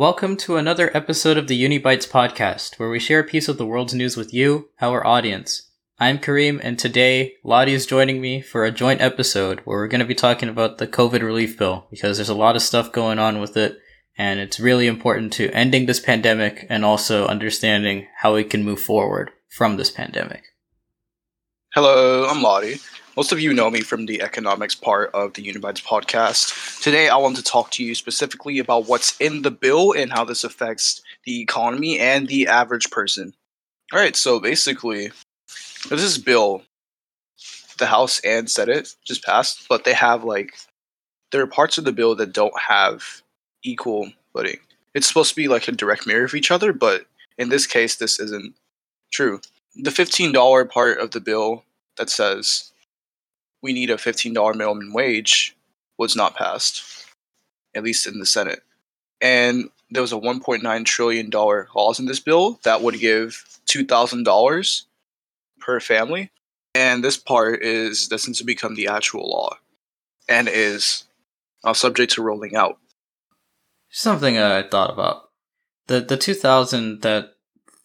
Welcome to another episode of the Unibytes podcast, where we share a piece of the world's news with you, our audience. I'm Kareem, and today Lottie is joining me for a joint episode where we're going to be talking about the COVID relief bill because there's a lot of stuff going on with it, and it's really important to ending this pandemic and also understanding how we can move forward from this pandemic. Hello, I'm Lottie. Most of you know me from the economics part of the Unibytes podcast. Today, I want to talk to you specifically about what's in the bill and how this affects the economy and the average person. All right, so basically, this is bill the House and Senate just passed, but they have like there are parts of the bill that don't have equal footing. It's supposed to be like a direct mirror of each other, but in this case, this isn't true. The $15 part of the bill that says we need a $15 minimum wage was not passed, at least in the Senate. And there was a $1.9 trillion clause in this bill that would give $2,000 per family. And this part is destined to become the actual law and is uh, subject to rolling out. Something I thought about. The the 2000 that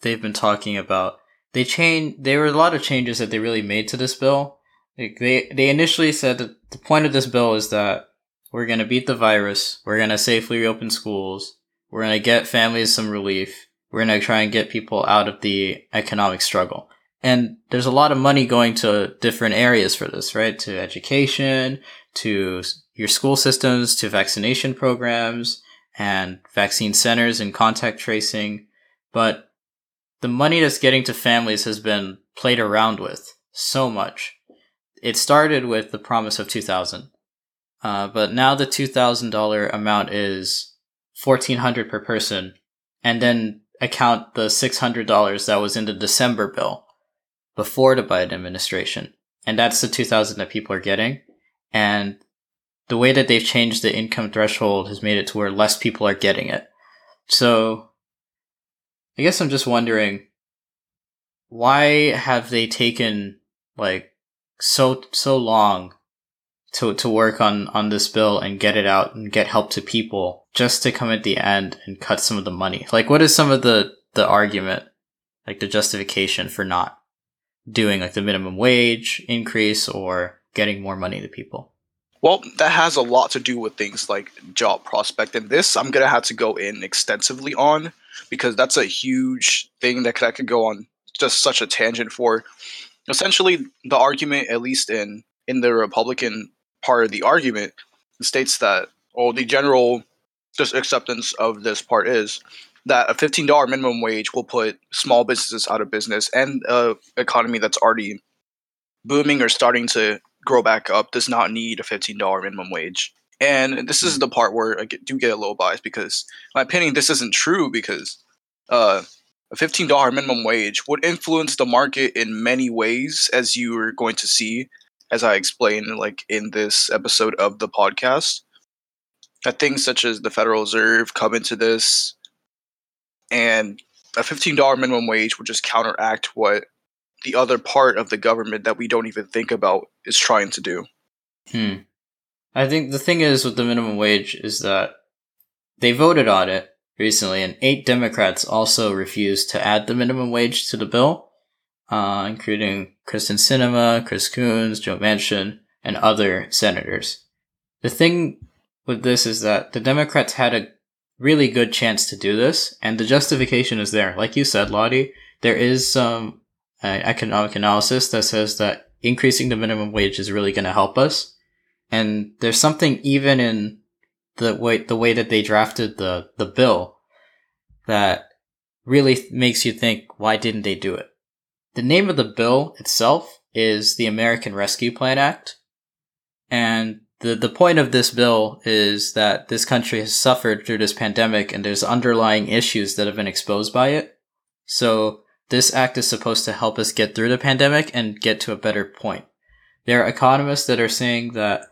they've been talking about, they changed there were a lot of changes that they really made to this bill. Like they they initially said that the point of this bill is that we're going to beat the virus, we're going to safely reopen schools, we're going to get families some relief, we're going to try and get people out of the economic struggle. And there's a lot of money going to different areas for this, right? To education, to your school systems, to vaccination programs and vaccine centers and contact tracing. But the money that's getting to families has been played around with so much. It started with the promise of 2000. Uh, but now the $2,000 amount is 1400 per person and then account the $600 that was in the December bill before the Biden administration. And that's the 2000 that people are getting. And the way that they've changed the income threshold has made it to where less people are getting it. So I guess I'm just wondering why have they taken like so so long to to work on on this bill and get it out and get help to people just to come at the end and cut some of the money. Like what is some of the the argument like the justification for not doing like the minimum wage increase or getting more money to people? Well, that has a lot to do with things like job prospect. And this I'm gonna have to go in extensively on because that's a huge thing that could, I could go on just such a tangent for. Essentially, the argument, at least in in the Republican part of the argument, states that, or the general just acceptance of this part is that a $15 minimum wage will put small businesses out of business and a economy that's already booming or starting to grow back up does not need a $15 minimum wage. And this is hmm. the part where I get, do get a little biased because, in my opinion, this isn't true because uh, a $15 minimum wage would influence the market in many ways, as you are going to see, as I explained, like in this episode of the podcast. That things such as the Federal Reserve come into this, and a $15 minimum wage would just counteract what the other part of the government that we don't even think about is trying to do. Hmm. I think the thing is with the minimum wage is that they voted on it recently, and eight Democrats also refused to add the minimum wage to the bill, uh, including Kyrsten Sinema, Chris Coons, Joe Manchin, and other senators. The thing with this is that the Democrats had a really good chance to do this, and the justification is there. Like you said, Lottie, there is some uh, economic analysis that says that increasing the minimum wage is really going to help us. And there's something even in the way the way that they drafted the the bill that really makes you think why didn't they do it? The name of the bill itself is the American Rescue Plan Act. And the, the point of this bill is that this country has suffered through this pandemic and there's underlying issues that have been exposed by it. So this act is supposed to help us get through the pandemic and get to a better point. There are economists that are saying that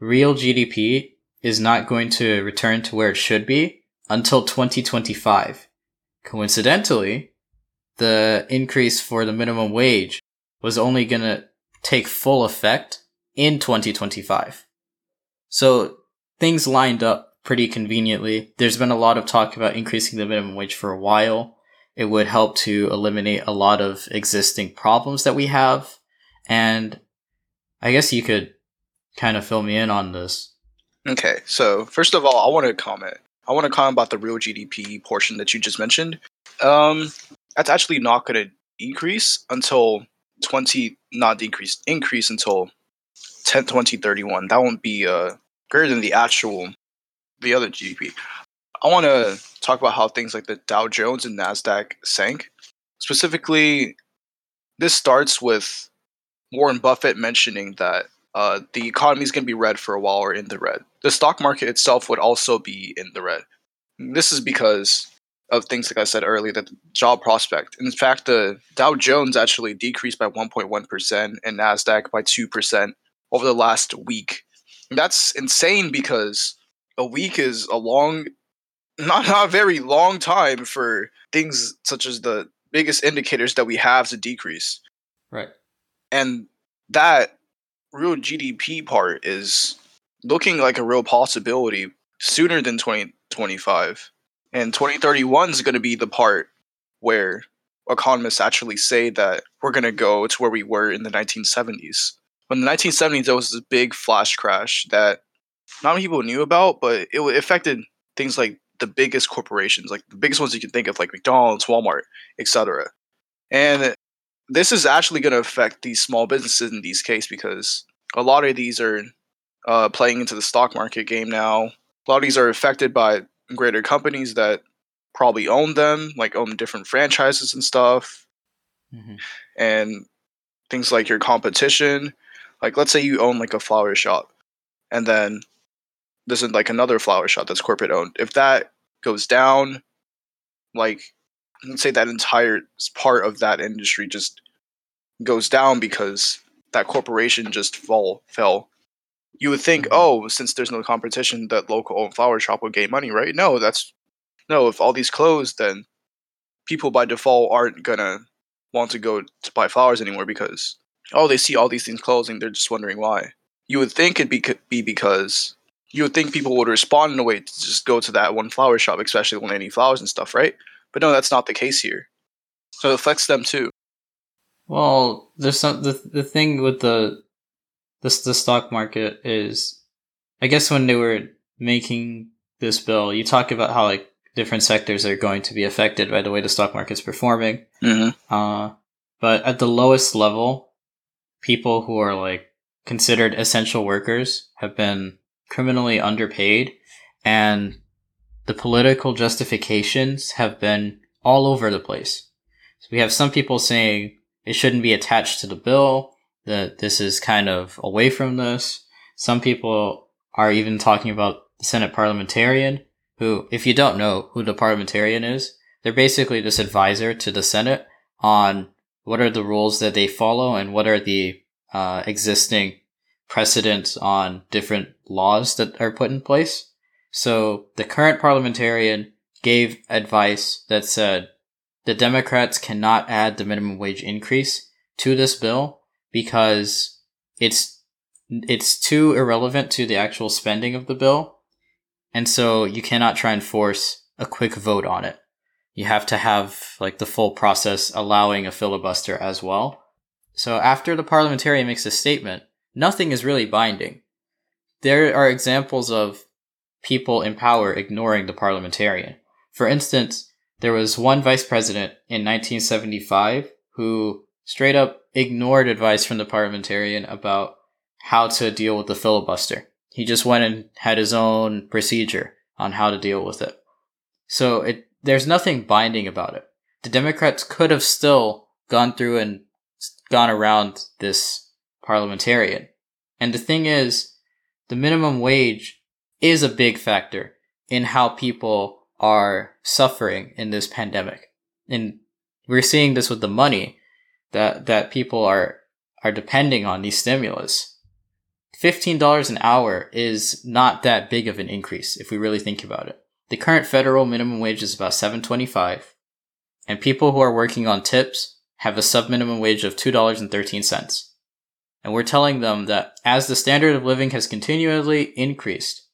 real GDP is not going to return to where it should be until 2025. Coincidentally, the increase for the minimum wage was only going to take full effect in 2025. So things lined up pretty conveniently. There's been a lot of talk about increasing the minimum wage for a while. It would help to eliminate a lot of existing problems that we have. And I guess you could kind of fill me in on this. Okay, so first of all, I want to comment. I want to comment about the real GDP portion that you just mentioned. Um, that's actually not going to increase until 20, not decrease, increase until 10, 2031. That won't be uh, greater than the actual, the other GDP. I want to talk about how things like the Dow Jones and NASDAQ sank. Specifically, this starts with Warren Buffett mentioning that uh, the economy is going to be red for a while or in the red. The stock market itself would also be in the red. This is because of things like I said earlier, that job prospect. In fact, the Dow Jones actually decreased by 1.1% and NASDAQ by 2% over the last week. And that's insane because a week is a long, not, not a very long time for things such as the biggest indicators that we have to decrease. Right. And that real GDP part is looking like a real possibility sooner than 2025. And 2031 is going to be the part where economists actually say that we're going to go to where we were in the 1970s. When the 1970s, there was this big flash crash that not many people knew about, but it affected things like the biggest corporations, like the biggest ones you can think of, like McDonald's, Walmart, etc. And this is actually going to affect these small businesses in these cases because a lot of these are uh, playing into the stock market game now. A lot of these are affected by greater companies that probably own them, like own different franchises and stuff, mm-hmm. and things like your competition. Like, let's say you own like a flower shop, and then this is like another flower shop that's corporate owned. If that goes down, like let's say that entire part of that industry just goes down because that corporation just fall fell. You would think mm-hmm. oh since there's no competition that local owned flower shop will gain money right? No that's no if all these close then people by default aren't gonna want to go to buy flowers anymore because oh they see all these things closing they're just wondering why. You would think it'd be, be because you would think people would respond in a way to just go to that one flower shop especially when they need flowers and stuff right but no, that's not the case here. So it affects them too. Well, there's some the the thing with the this the stock market is, I guess when they were making this bill, you talk about how like different sectors are going to be affected by the way the stock market's performing. Mm-hmm. Uh, but at the lowest level, people who are like considered essential workers have been criminally underpaid, and the political justifications have been all over the place. So we have some people saying it shouldn't be attached to the bill, that this is kind of away from this. Some people are even talking about the Senate parliamentarian, who, if you don't know who the parliamentarian is, they're basically this advisor to the Senate on what are the rules that they follow and what are the uh, existing precedents on different laws that are put in place. So the current parliamentarian gave advice that said the Democrats cannot add the minimum wage increase to this bill because it's it's too irrelevant to the actual spending of the bill. And so you cannot try and force a quick vote on it. You have to have like the full process allowing a filibuster as well. So after the parliamentarian makes a statement, nothing is really binding. There are examples of people in power ignoring the parliamentarian. For instance, there was one vice president in 1975 who straight up ignored advice from the parliamentarian about how to deal with the filibuster. He just went and had his own procedure on how to deal with it. So it, there's nothing binding about it. The Democrats could have still gone through and gone around this parliamentarian. And the thing is, the minimum wage is a big factor in how people are suffering in this pandemic. And we're seeing this with the money that, that people are, are depending on these stimulus. $15 an hour is not that big of an increase if we really think about it. The current federal minimum wage is about 725 and people who are working on tips have a sub minimum wage of $2.13. And we're telling them that as the standard of living has continually increased,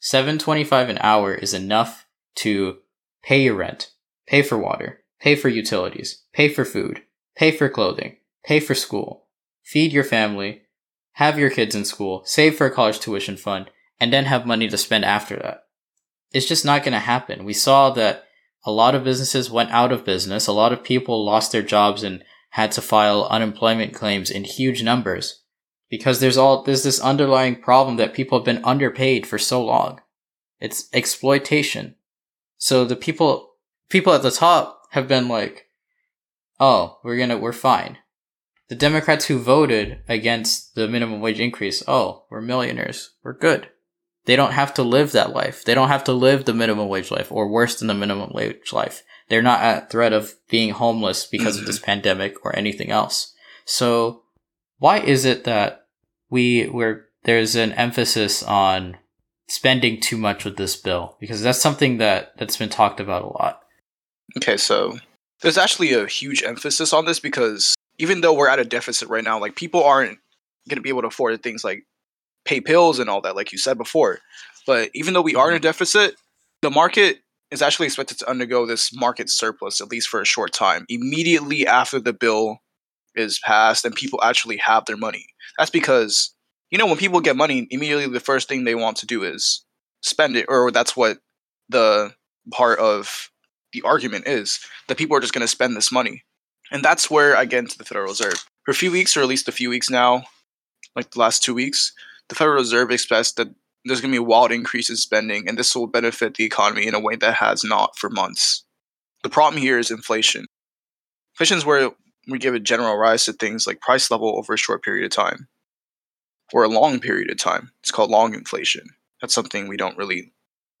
725 an hour is enough to pay your rent, pay for water, pay for utilities, pay for food, pay for clothing, pay for school, feed your family, have your kids in school, save for a college tuition fund, and then have money to spend after that. It's just not going to happen. We saw that a lot of businesses went out of business. A lot of people lost their jobs and had to file unemployment claims in huge numbers because there's all there's this underlying problem that people have been underpaid for so long. It's exploitation. So the people people at the top have been like, "Oh, we're going to we're fine." The Democrats who voted against the minimum wage increase, "Oh, we're millionaires. We're good." They don't have to live that life. They don't have to live the minimum wage life or worse than the minimum wage life. They're not at threat of being homeless because of this pandemic or anything else. So why is it that we where there's an emphasis on spending too much with this bill because that's something that that's been talked about a lot. Okay, so there's actually a huge emphasis on this because even though we're at a deficit right now, like people aren't going to be able to afford things like pay pills and all that, like you said before. But even though we are in a mm-hmm. deficit, the market is actually expected to undergo this market surplus at least for a short time immediately after the bill is passed and people actually have their money. That's because you know when people get money, immediately the first thing they want to do is spend it, or that's what the part of the argument is that people are just going to spend this money, and that's where I get into the Federal Reserve. For a few weeks, or at least a few weeks now, like the last two weeks, the Federal Reserve expects that there's going to be a wild increase in spending, and this will benefit the economy in a way that has not for months. The problem here is inflation. Inflation is where we give a general rise to things like price level over a short period of time or a long period of time. It's called long inflation. That's something we don't really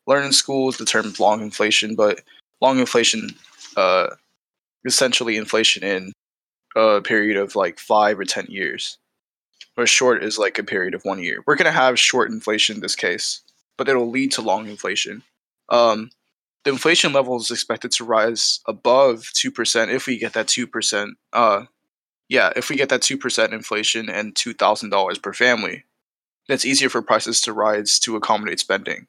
learn in schools, the term long inflation, but long inflation, uh, essentially inflation in a period of like five or 10 years. Where short is like a period of one year. We're going to have short inflation in this case, but it'll lead to long inflation. Um, inflation level is expected to rise above 2% if we get that 2%. Uh, yeah, if we get that 2% inflation and $2,000 per family, then it's easier for prices to rise to accommodate spending.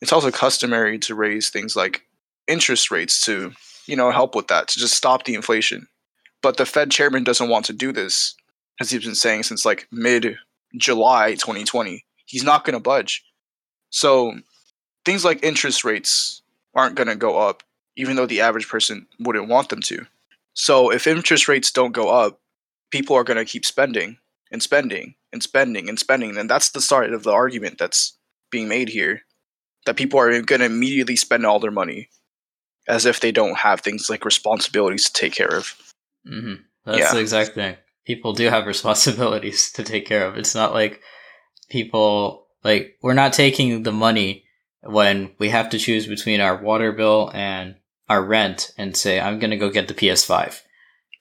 It's also customary to raise things like interest rates to, you know, help with that, to just stop the inflation. But the Fed chairman doesn't want to do this, as he's been saying since like mid July 2020. He's not going to budge. So things like interest rates aren't going to go up, even though the average person wouldn't want them to. So if interest rates don't go up, people are going to keep spending and spending and spending and spending. And that's the start of the argument that's being made here that people are going to immediately spend all their money as if they don't have things like responsibilities to take care of. Mm-hmm. That's yeah. the exact thing. People do have responsibilities to take care of. It's not like people, like, we're not taking the money when we have to choose between our water bill and our rent and say, I'm going to go get the PS5.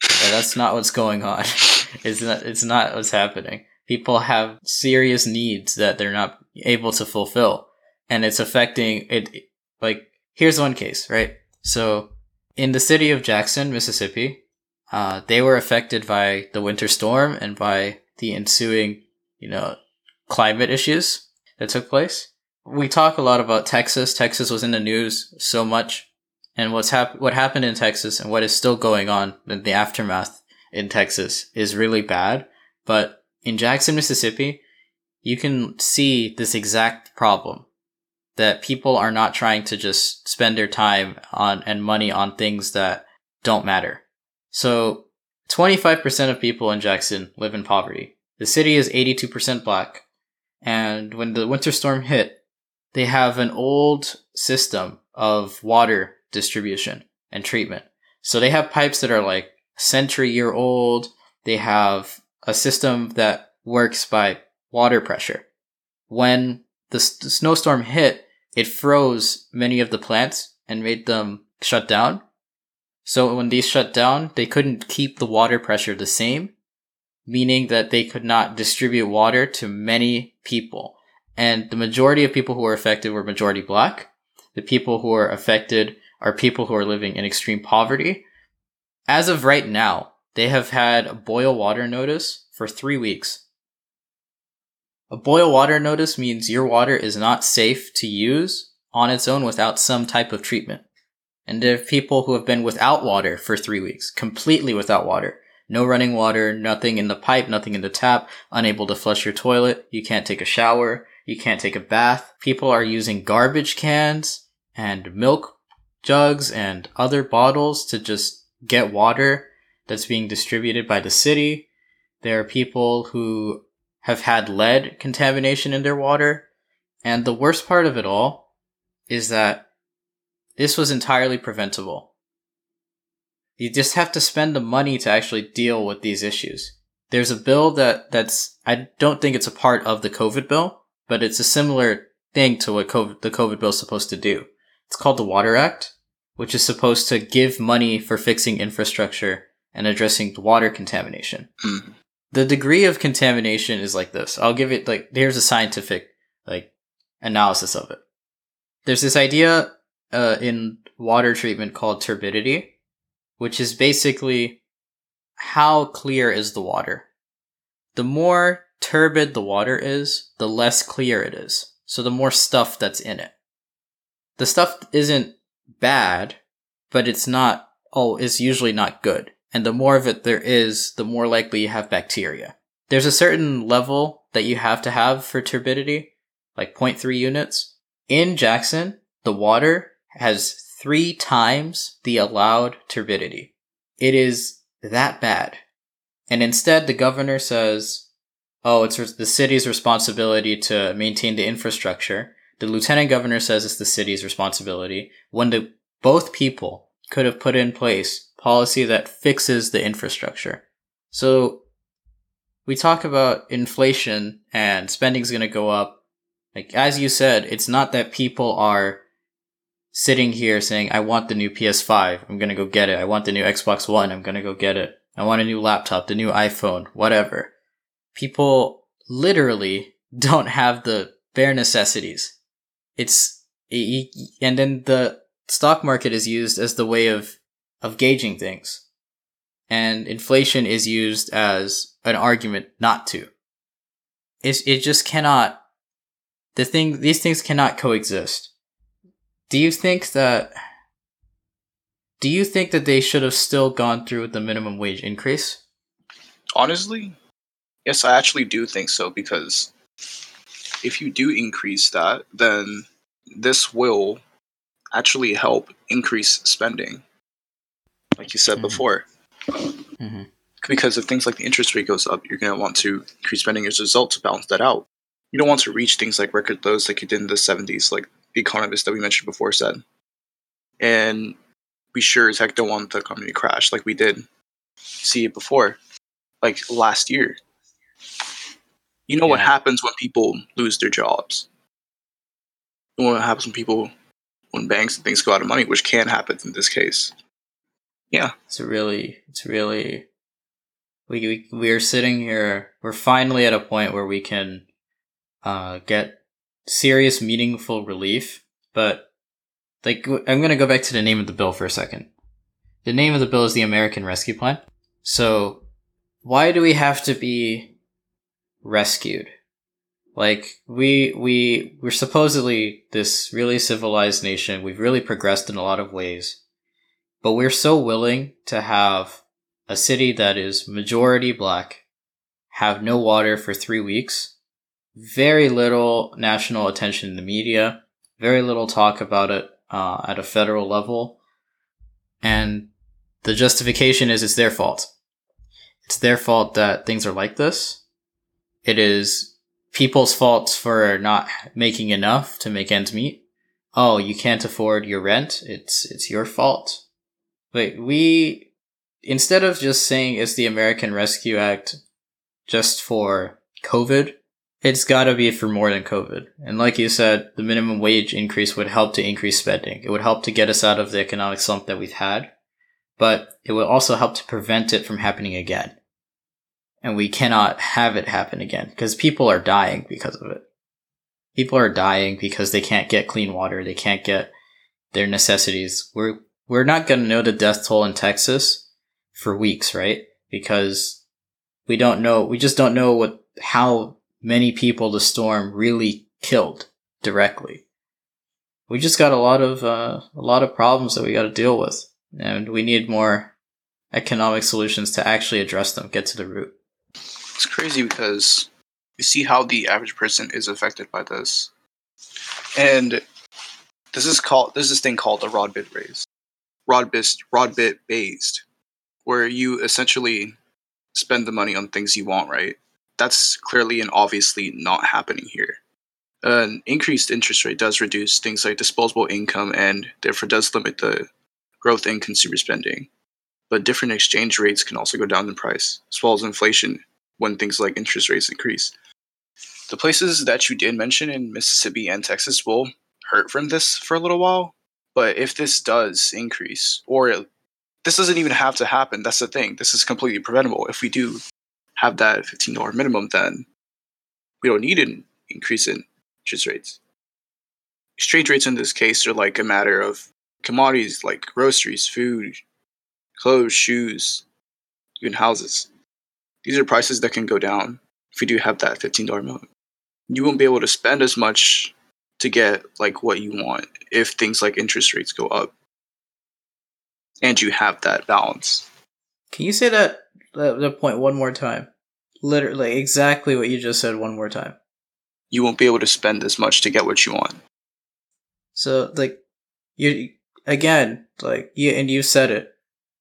Yeah, that's not what's going on. it's not, it's not what's happening. People have serious needs that they're not able to fulfill. And it's affecting it. Like, here's one case, right? So, in the city of Jackson, Mississippi, uh, they were affected by the winter storm and by the ensuing, you know, climate issues that took place we talk a lot about Texas. Texas was in the news so much, and what's hap- what happened in Texas and what is still going on in the aftermath in Texas is really bad. But in Jackson, Mississippi, you can see this exact problem that people are not trying to just spend their time on and money on things that don't matter. So 25% of people in Jackson live in poverty. The city is 82% black. And when the winter storm hit, they have an old system of water distribution and treatment. So they have pipes that are like century year old. They have a system that works by water pressure. When the, the snowstorm hit, it froze many of the plants and made them shut down. So when these shut down, they couldn't keep the water pressure the same, meaning that they could not distribute water to many people and the majority of people who were affected were majority black. The people who are affected are people who are living in extreme poverty. As of right now, they have had a boil water notice for three weeks. A boil water notice means your water is not safe to use on its own without some type of treatment. And there are people who have been without water for three weeks, completely without water. No running water, nothing in the pipe, nothing in the tap, unable to flush your toilet, you can't take a shower, you can't take a bath. People are using garbage cans and milk jugs and other bottles to just get water that's being distributed by the city. There are people who have had lead contamination in their water. And the worst part of it all is that this was entirely preventable. You just have to spend the money to actually deal with these issues. There's a bill that, that's, I don't think it's a part of the COVID bill, but it's a similar thing to what COVID, the COVID bill is supposed to do. It's called the Water Act, which is supposed to give money for fixing infrastructure and addressing water contamination. Mm. The degree of contamination is like this. I'll give it like here's a scientific like analysis of it. There's this idea uh, in water treatment called turbidity, which is basically how clear is the water. The more turbid the water is, the less clear it is. So the more stuff that's in it. The stuff isn't bad, but it's not, oh, it's usually not good. And the more of it there is, the more likely you have bacteria. There's a certain level that you have to have for turbidity, like 0.3 units. In Jackson, the water has three times the allowed turbidity. It is that bad. And instead, the governor says, oh, it's the city's responsibility to maintain the infrastructure. The lieutenant governor says it's the city's responsibility when the both people could have put in place policy that fixes the infrastructure. So we talk about inflation and spending is going to go up. Like, as you said, it's not that people are sitting here saying, I want the new PS5. I'm going to go get it. I want the new Xbox One. I'm going to go get it. I want a new laptop, the new iPhone, whatever. People literally don't have the bare necessities. It's, and then the stock market is used as the way of, of gauging things. And inflation is used as an argument not to. It's, it just cannot, the thing, these things cannot coexist. Do you think that, do you think that they should have still gone through with the minimum wage increase? Honestly, yes, I actually do think so because if you do increase that, then this will actually help increase spending, like you said mm-hmm. before. Mm-hmm. Because if things like the interest rate goes up, you're going to want to increase spending as a result to balance that out. You don't want to reach things like record lows like you did in the 70s, like the economist that we mentioned before said. And we sure as heck don't want the economy to crash like we did see it before, like last year. You know yeah. what happens when people lose their jobs? You know what happens when people when banks and things go out of money, which can happen in this case. Yeah, it's really, it's really. We we we are sitting here. We're finally at a point where we can uh, get serious, meaningful relief. But like, I'm gonna go back to the name of the bill for a second. The name of the bill is the American Rescue Plan. So, why do we have to be rescued? Like we we we're supposedly this really civilized nation. We've really progressed in a lot of ways. But we're so willing to have a city that is majority black have no water for 3 weeks. Very little national attention in the media, very little talk about it uh, at a federal level. And the justification is it's their fault. It's their fault that things are like this. It is people's faults for not making enough to make ends meet. Oh, you can't afford your rent. It's, it's your fault. But we, instead of just saying it's the American Rescue Act just for COVID, it's gotta be for more than COVID. And like you said, the minimum wage increase would help to increase spending. It would help to get us out of the economic slump that we've had, but it would also help to prevent it from happening again and we cannot have it happen again because people are dying because of it. People are dying because they can't get clean water, they can't get their necessities. We're we're not going to know the death toll in Texas for weeks, right? Because we don't know, we just don't know what how many people the storm really killed directly. We just got a lot of uh, a lot of problems that we got to deal with, and we need more economic solutions to actually address them, get to the root. It's crazy because you see how the average person is affected by this, and this is called this is this thing called the rod bit raise, rod bit rod bit based, where you essentially spend the money on things you want, right? That's clearly and obviously not happening here. An increased interest rate does reduce things like disposable income and therefore does limit the growth in consumer spending. But different exchange rates can also go down in price, as well as inflation when things like interest rates increase. The places that you did mention in Mississippi and Texas will hurt from this for a little while. But if this does increase, or it, this doesn't even have to happen, that's the thing. This is completely preventable. If we do have that $15 minimum, then we don't need an increase in interest rates. Exchange rates in this case are like a matter of commodities like groceries, food, clothes, shoes, even houses. These are prices that can go down if you do have that $15 minimum. You won't be able to spend as much to get like what you want if things like interest rates go up and you have that balance. Can you say that the point one more time? Literally, exactly what you just said one more time. You won't be able to spend as much to get what you want. So, like, you again, like you and you said it.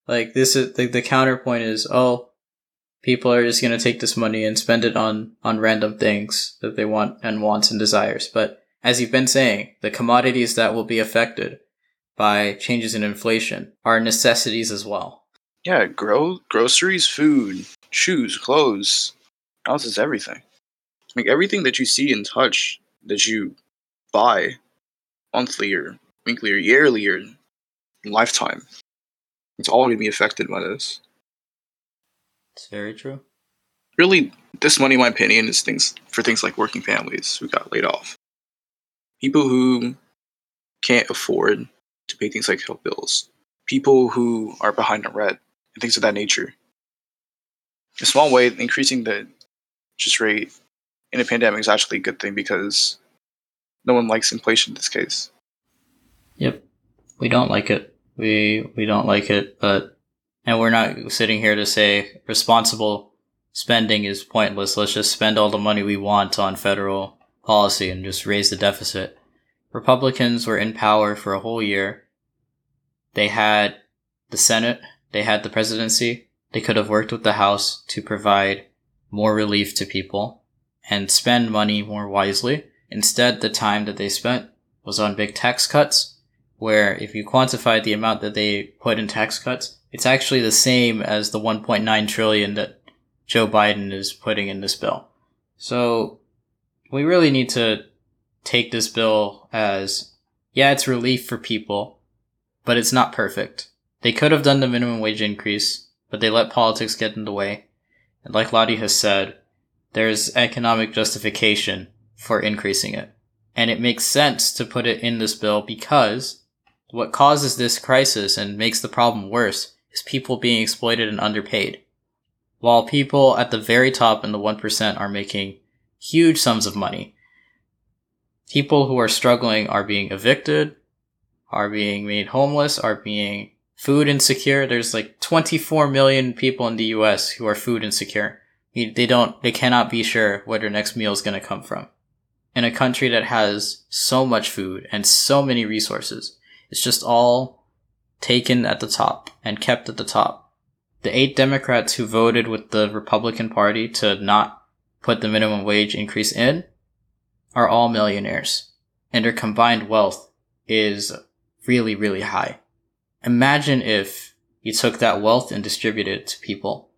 Like this is the the counterpoint is oh, people are just gonna take this money and spend it on on random things that they want and wants and desires. But as you've been saying, the commodities that will be affected by changes in inflation are necessities as well. Yeah, grow groceries, food, shoes, clothes, houses, everything. Like everything that you see and touch that you buy monthly or weekly or yearly or lifetime, it's all going to be affected by this. It's very true. Really, this money, in my opinion, is things for things like working families who got laid off, people who can't afford to pay things like health bills, people who are behind on rent, and things of that nature. In a small way, increasing the interest rate in a pandemic is actually a good thing because no one likes inflation in this case. Yep, we don't like it. We we don't like it, but and we're not sitting here to say responsible spending is pointless. Let's just spend all the money we want on federal policy and just raise the deficit. Republicans were in power for a whole year. They had the Senate, they had the presidency. They could have worked with the House to provide more relief to people and spend money more wisely. Instead, the time that they spent was on big tax cuts, where if you quantify the amount that they put in tax cuts, it's actually the same as the 1.9 trillion that Joe Biden is putting in this bill. So we really need to take this bill as, yeah, it's relief for people, but it's not perfect. They could have done the minimum wage increase, but they let politics get in the way. And like Lottie has said, there's economic justification for increasing it. And it makes sense to put it in this bill because what causes this crisis and makes the problem worse is people being exploited and underpaid. While people at the very top in the 1% are making huge sums of money, people who are struggling are being evicted, are being made homeless, are being food insecure. There's like 24 million people in the US who are food insecure. They don't, they cannot be sure where their next meal is going to come from. In a country that has so much food and so many resources, it's just all taken at the top and kept at the top. The eight Democrats who voted with the Republican Party to not put the minimum wage increase in are all millionaires, and their combined wealth is really, really high. Imagine if you took that wealth and distributed it to people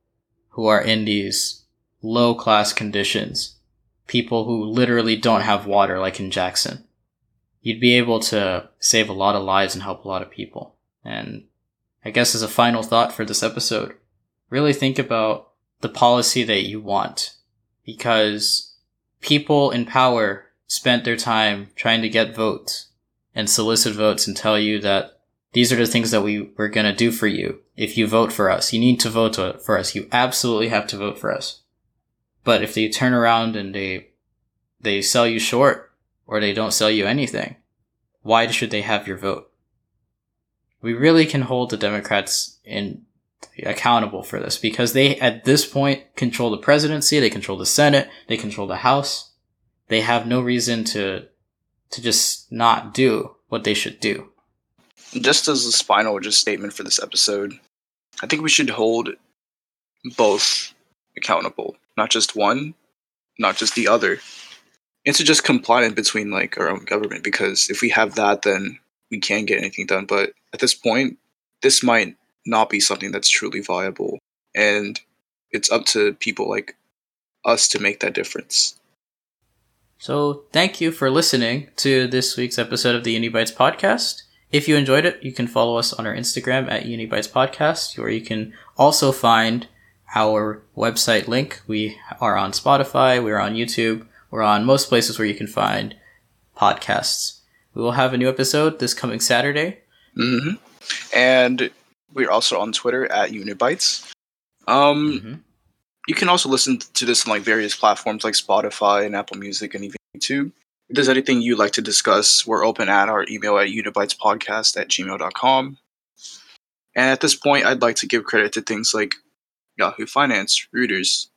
who are in these low class conditions, people who literally don't have water, like in Jackson. You'd be able to save a lot of lives and help a lot of people. And I guess as a final thought for this episode, really think about the policy that you want because people in power spent their time trying to get votes and solicit votes and tell you that these are the things that we were going to do for you if you vote for us. You need to vote for us. You absolutely have to vote for us. But if they turn around and they they sell you short or they don't sell you anything, why should they have your vote? We really can hold the Democrats in accountable for this because they, at this point, control the presidency, they control the Senate, they control the House. They have no reason to, to just not do what they should do. Just as a final just statement for this episode, I think we should hold both accountable, not just one, not just the other. It's just compliant between like our own government because if we have that, then we can't get anything done. But at this point, this might not be something that's truly viable, and it's up to people like us to make that difference. So, thank you for listening to this week's episode of the Unibytes podcast. If you enjoyed it, you can follow us on our Instagram at Unibytes Podcast, where you can also find our website link. We are on Spotify, we're on YouTube, we're on most places where you can find podcasts. We will have a new episode this coming Saturday. Mm-hmm. And we're also on Twitter at Unibytes. Um, mm-hmm. You can also listen to this on like various platforms like Spotify and Apple Music and even YouTube. If there's anything you'd like to discuss, we're open at our email at unibytespodcast at gmail.com. And at this point, I'd like to give credit to things like Yahoo Finance, Reuters,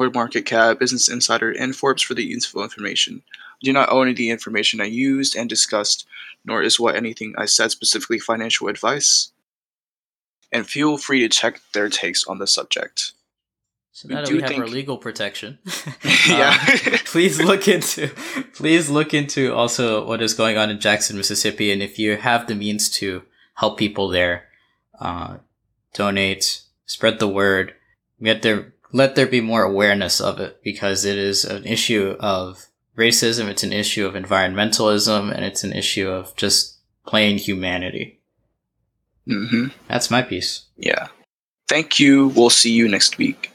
CoinMarketCap, Business Insider, and Forbes for the useful information. I do not own any the information I used and discussed, nor is what anything I said specifically financial advice. And feel free to check their takes on the subject. So now we that we have think... our legal protection, yeah, uh, please look into please look into also what is going on in Jackson, Mississippi, and if you have the means to help people there, uh, donate, spread the word, get there, let there be more awareness of it because it is an issue of racism, it's an issue of environmentalism, and it's an issue of just plain humanity. Mm-hmm. That's my piece. Yeah. Thank you. We'll see you next week.